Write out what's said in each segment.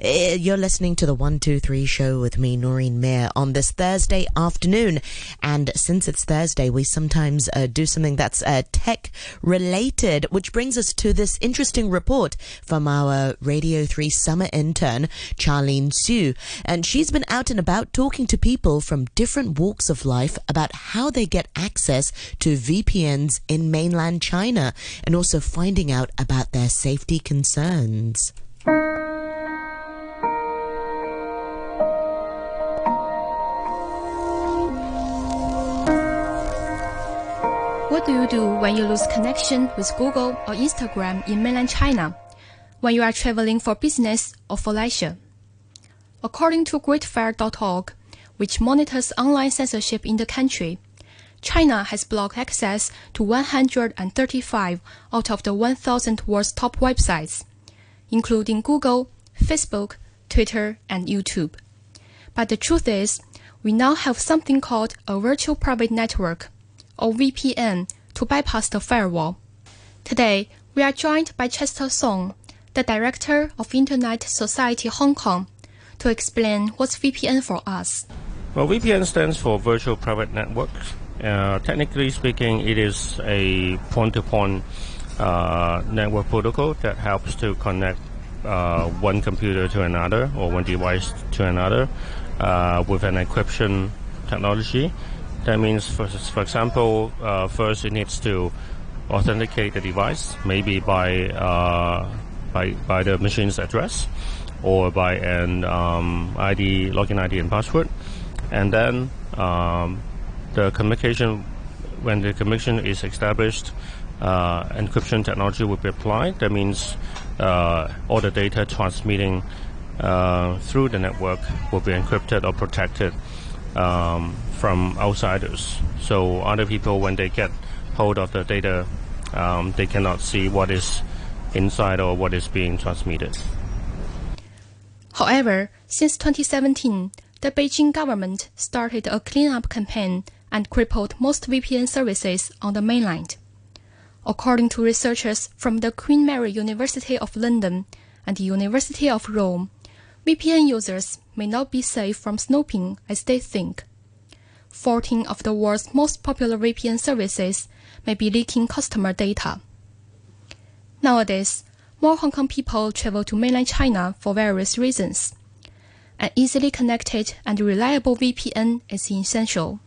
Uh, you're listening to the 123 show with me, Noreen Mayer, on this Thursday afternoon. And since it's Thursday, we sometimes uh, do something that's uh, tech related, which brings us to this interesting report from our Radio 3 summer intern, Charline Xu. And she's been out and about talking to people from different walks of life about how they get access to VPNs in mainland China and also finding out about their safety concerns. Do you do when you lose connection with Google or Instagram in mainland China? When you are traveling for business or for leisure? According to GreatFire.org, which monitors online censorship in the country, China has blocked access to 135 out of the 1,000 world's top websites, including Google, Facebook, Twitter, and YouTube. But the truth is, we now have something called a virtual private network or VPN to bypass the firewall. Today, we are joined by Chester Song, the director of Internet Society Hong Kong, to explain what's VPN for us. Well, VPN stands for Virtual Private Network. Uh, technically speaking, it is a point-to-point uh, network protocol that helps to connect uh, one computer to another or one device to another uh, with an encryption technology that means, for, for example, uh, first it needs to authenticate the device, maybe by uh, by by the machine's address or by an um, ID, login ID and password, and then um, the communication. When the communication is established, uh, encryption technology will be applied. That means uh, all the data transmitting uh, through the network will be encrypted or protected um, from outsiders. So other people, when they get hold of the data, um, they cannot see what is inside or what is being transmitted. However, since 2017, the Beijing government started a cleanup campaign and crippled most VPN services on the mainland. According to researchers from the Queen Mary University of London and the University of Rome, VPN users may not be safe from snooping as they think. 14 of the world's most popular VPN services may be leaking customer data. Nowadays, more Hong Kong people travel to mainland China for various reasons. An easily connected and reliable VPN is essential.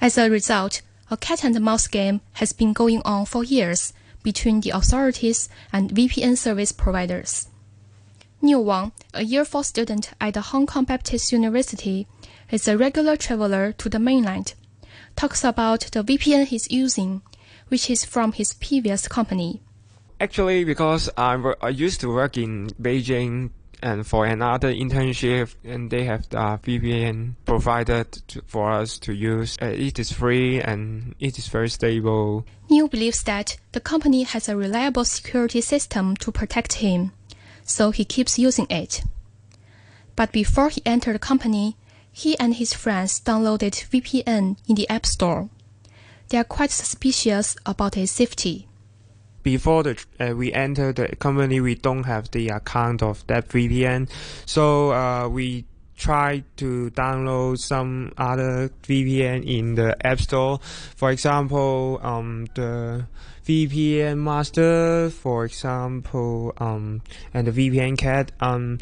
As a result, a cat and mouse game has been going on for years between the authorities and VPN service providers. Niu Wang, a year four student at the Hong Kong Baptist University, is a regular traveler to the mainland. Talks about the VPN he's using, which is from his previous company. Actually, because I, I used to work in Beijing and for another internship, and they have the VPN provided to, for us to use. Uh, it is free and it is very stable. Niu believes that the company has a reliable security system to protect him, so he keeps using it. But before he entered the company, he and his friends downloaded VPN in the App Store. They are quite suspicious about its safety before the uh, we enter the company, we don't have the account of that VPN, so uh, we try to download some other VPN in the App Store. For example, um, the VPN Master, for example, um, and the VPN Cat. Um,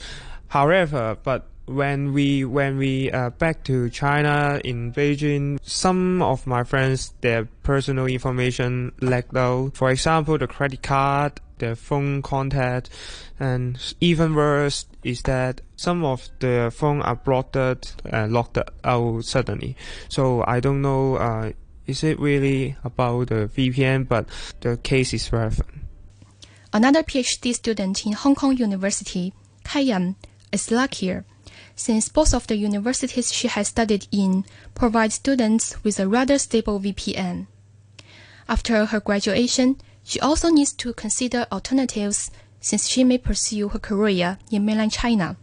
however, but when we when we uh, back to China in Beijing, some of my friends their personal information leaked out. For example, the credit card, their phone contact, and even worse is that some of the phone are blocked, uh, locked out suddenly. So I don't know. Uh, is it really about the VPN? But the case is relevant. Another PhD student in Hong Kong University, Kai Yan, is luckier since both of the universities she has studied in provide students with a rather stable VPN. After her graduation, she also needs to consider alternatives since she may pursue her career in mainland China.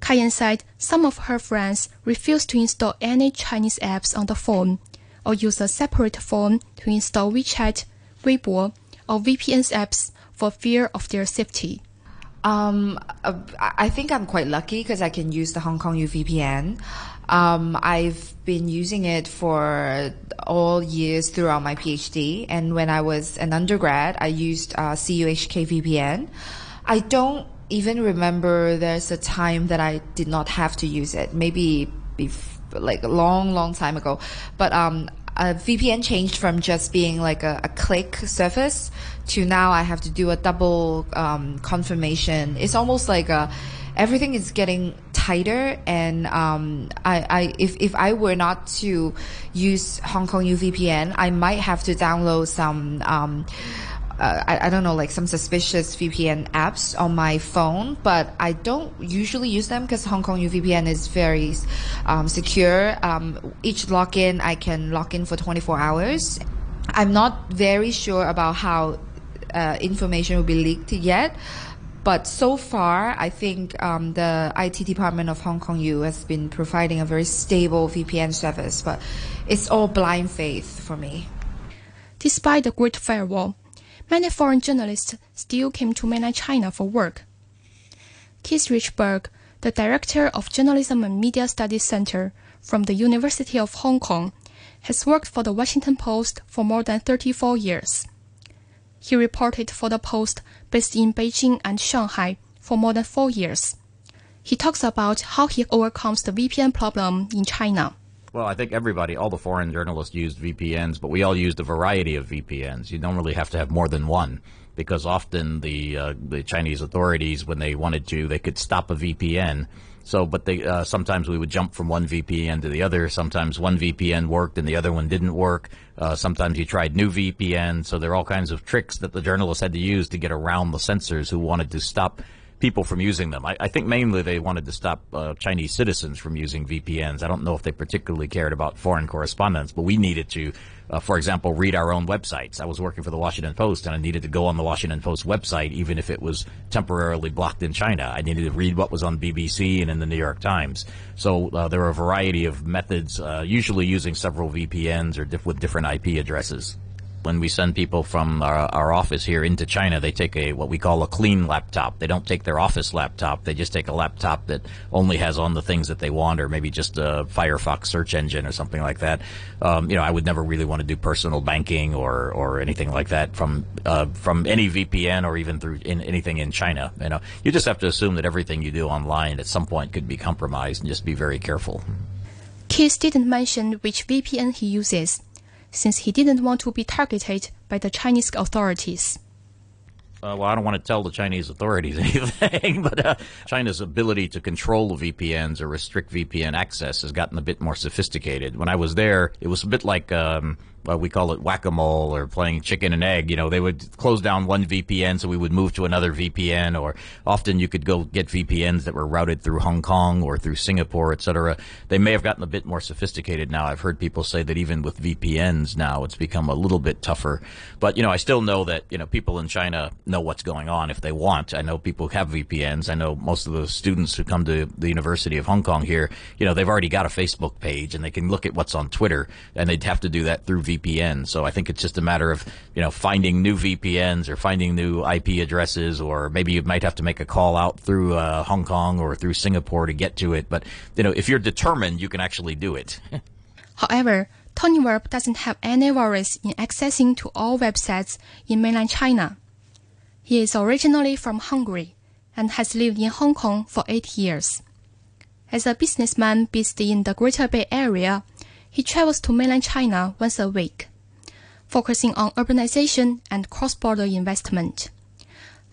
Kayan said some of her friends refuse to install any Chinese apps on the phone or use a separate phone to install WeChat, Weibo, or VPN apps for fear of their safety. Um, uh, I think I'm quite lucky because I can use the Hong Kong U VPN. Um, I've been using it for all years throughout my PhD, and when I was an undergrad, I used uh, CUHK VPN. I don't even remember there's a time that I did not have to use it. Maybe bef- like a long, long time ago. But um, a VPN changed from just being like a, a, click service to now I have to do a double um, confirmation. It's almost like a everything is getting tighter and um, I, I if, if I were not to use Hong Kong UVPN, I might have to download some um, uh, I, I, don't know, like some suspicious VPN apps on my phone, but I don't usually use them because Hong Kong UVPN is very um, secure. Um, each login, I can log in for 24 hours. I'm not very sure about how uh, information will be leaked yet. But so far, I think um, the IT department of Hong Kong U has been providing a very stable VPN service, but it's all blind faith for me. Despite the Great Firewall, many foreign journalists still came to mainland China for work. Keith Richburg, the director of Journalism and Media Studies Center from the University of Hong Kong, has worked for the Washington Post for more than 34 years. He reported for the Post based in Beijing and Shanghai for more than four years. He talks about how he overcomes the VPN problem in China. Well, I think everybody, all the foreign journalists used VPNs, but we all used a variety of VPNs. You don't really have to have more than one because often the uh, the Chinese authorities, when they wanted to, they could stop a VPN. So, but they uh, sometimes we would jump from one VPN to the other. Sometimes one VPN worked and the other one didn't work. Uh, sometimes you tried new VPN. So there are all kinds of tricks that the journalists had to use to get around the censors who wanted to stop people from using them. I, I think mainly they wanted to stop uh, Chinese citizens from using VPNs. I don't know if they particularly cared about foreign correspondents, but we needed to, uh, for example, read our own websites. I was working for the Washington Post, and I needed to go on the Washington Post website, even if it was temporarily blocked in China. I needed to read what was on BBC and in the New York Times. So uh, there are a variety of methods, uh, usually using several VPNs or diff- with different IP addresses when we send people from our, our, office here into China, they take a what we call a clean laptop. They don't take their office laptop. They just take a laptop that only has on the things that they want, or maybe just a Firefox search engine or something like that. Um, you know, I would never really want to do personal banking or or anything like that from uh, from any VPN or even through in, anything in China. You know, you just have to assume that everything you do online at some point could be compromised, and just be very careful. Keith didn't mention which VPN he uses since he didn't want to be targeted by the Chinese authorities. Uh, well, I don't want to tell the Chinese authorities anything, but uh, China's ability to control VPNs or restrict VPN access has gotten a bit more sophisticated. When I was there, it was a bit like um, uh, we call it whack-a-mole or playing chicken and egg. You know, they would close down one VPN, so we would move to another VPN, or often you could go get VPNs that were routed through Hong Kong or through Singapore, etc. They may have gotten a bit more sophisticated now. I've heard people say that even with VPNs now, it's become a little bit tougher. But you know, I still know that you know people in China know what's going on if they want. I know people have VPNs. I know most of the students who come to the University of Hong Kong here, you know, they've already got a Facebook page and they can look at what's on Twitter, and they'd have to do that through VPN VPN. So I think it's just a matter of, you know, finding new VPNs or finding new IP addresses, or maybe you might have to make a call out through uh, Hong Kong or through Singapore to get to it. But, you know, if you're determined, you can actually do it. However, Tony Werb doesn't have any worries in accessing to all websites in mainland China. He is originally from Hungary and has lived in Hong Kong for eight years. As a businessman based in the Greater Bay Area, he travels to mainland China once a week, focusing on urbanization and cross-border investment.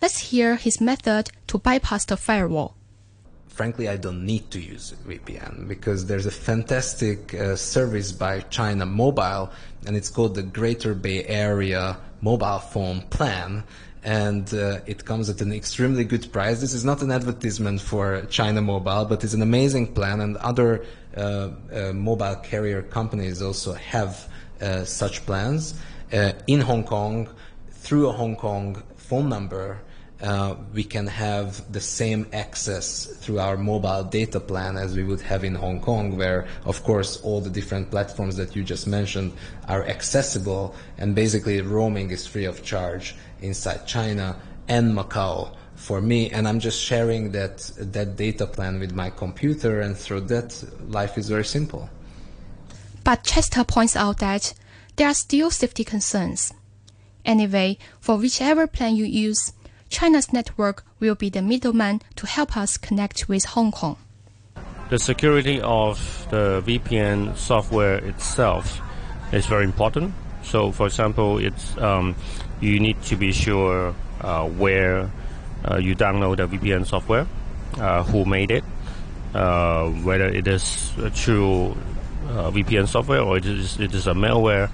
Let's hear his method to bypass the firewall. Frankly, I don't need to use VPN because there's a fantastic uh, service by China Mobile, and it's called the Greater Bay Area Mobile Phone Plan and uh, it comes at an extremely good price. This is not an advertisement for China Mobile, but it's an amazing plan, and other uh, uh, mobile carrier companies also have uh, such plans. Uh, in Hong Kong, through a Hong Kong phone number, uh, we can have the same access through our mobile data plan as we would have in Hong Kong, where, of course, all the different platforms that you just mentioned are accessible, and basically roaming is free of charge inside China and Macau for me, and I'm just sharing that that data plan with my computer, and through that, life is very simple. But Chester points out that there are still safety concerns. Anyway, for whichever plan you use, China's network will be the middleman to help us connect with Hong Kong. The security of the VPN software itself is very important. So, for example, it's um, you need to be sure uh, where uh, you download the VPN software, uh, who made it, uh, whether it is a true uh, VPN software or it is, it is a malware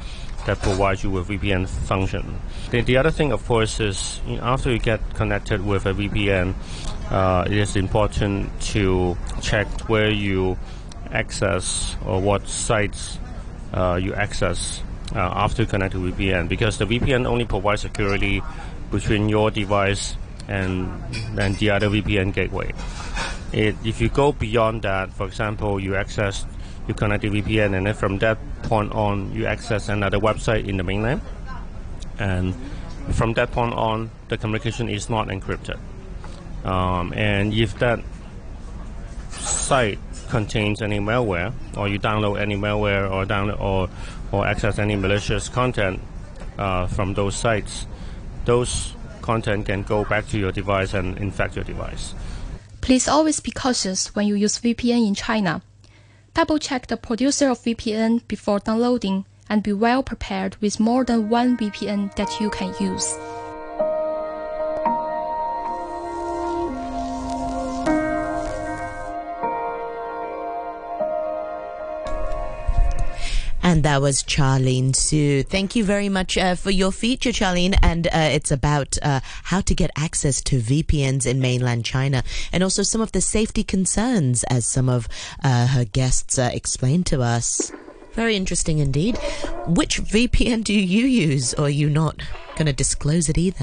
that provides you with VPN function. The, the other thing, of course, is you after you get connected with a VPN, uh, it is important to check where you access or what sites uh, you access uh, after connecting to VPN because the VPN only provides security between your device and then the other VPN gateway. It, if you go beyond that, for example, you access you connect to VPN, and then from that point on, you access another website in the mainland, and from that point on, the communication is not encrypted. Um, and if that site contains any malware, or you download any malware, or download or or access any malicious content uh, from those sites, those content can go back to your device and infect your device. Please always be cautious when you use VPN in China. Double check the producer of VPN before downloading and be well prepared with more than one VPN that you can use. And that was Charline Xu. Thank you very much uh, for your feature, Charline. And uh, it's about uh, how to get access to VPNs in mainland China and also some of the safety concerns, as some of uh, her guests uh, explained to us. Very interesting indeed. Which VPN do you use, or are you not going to disclose it either?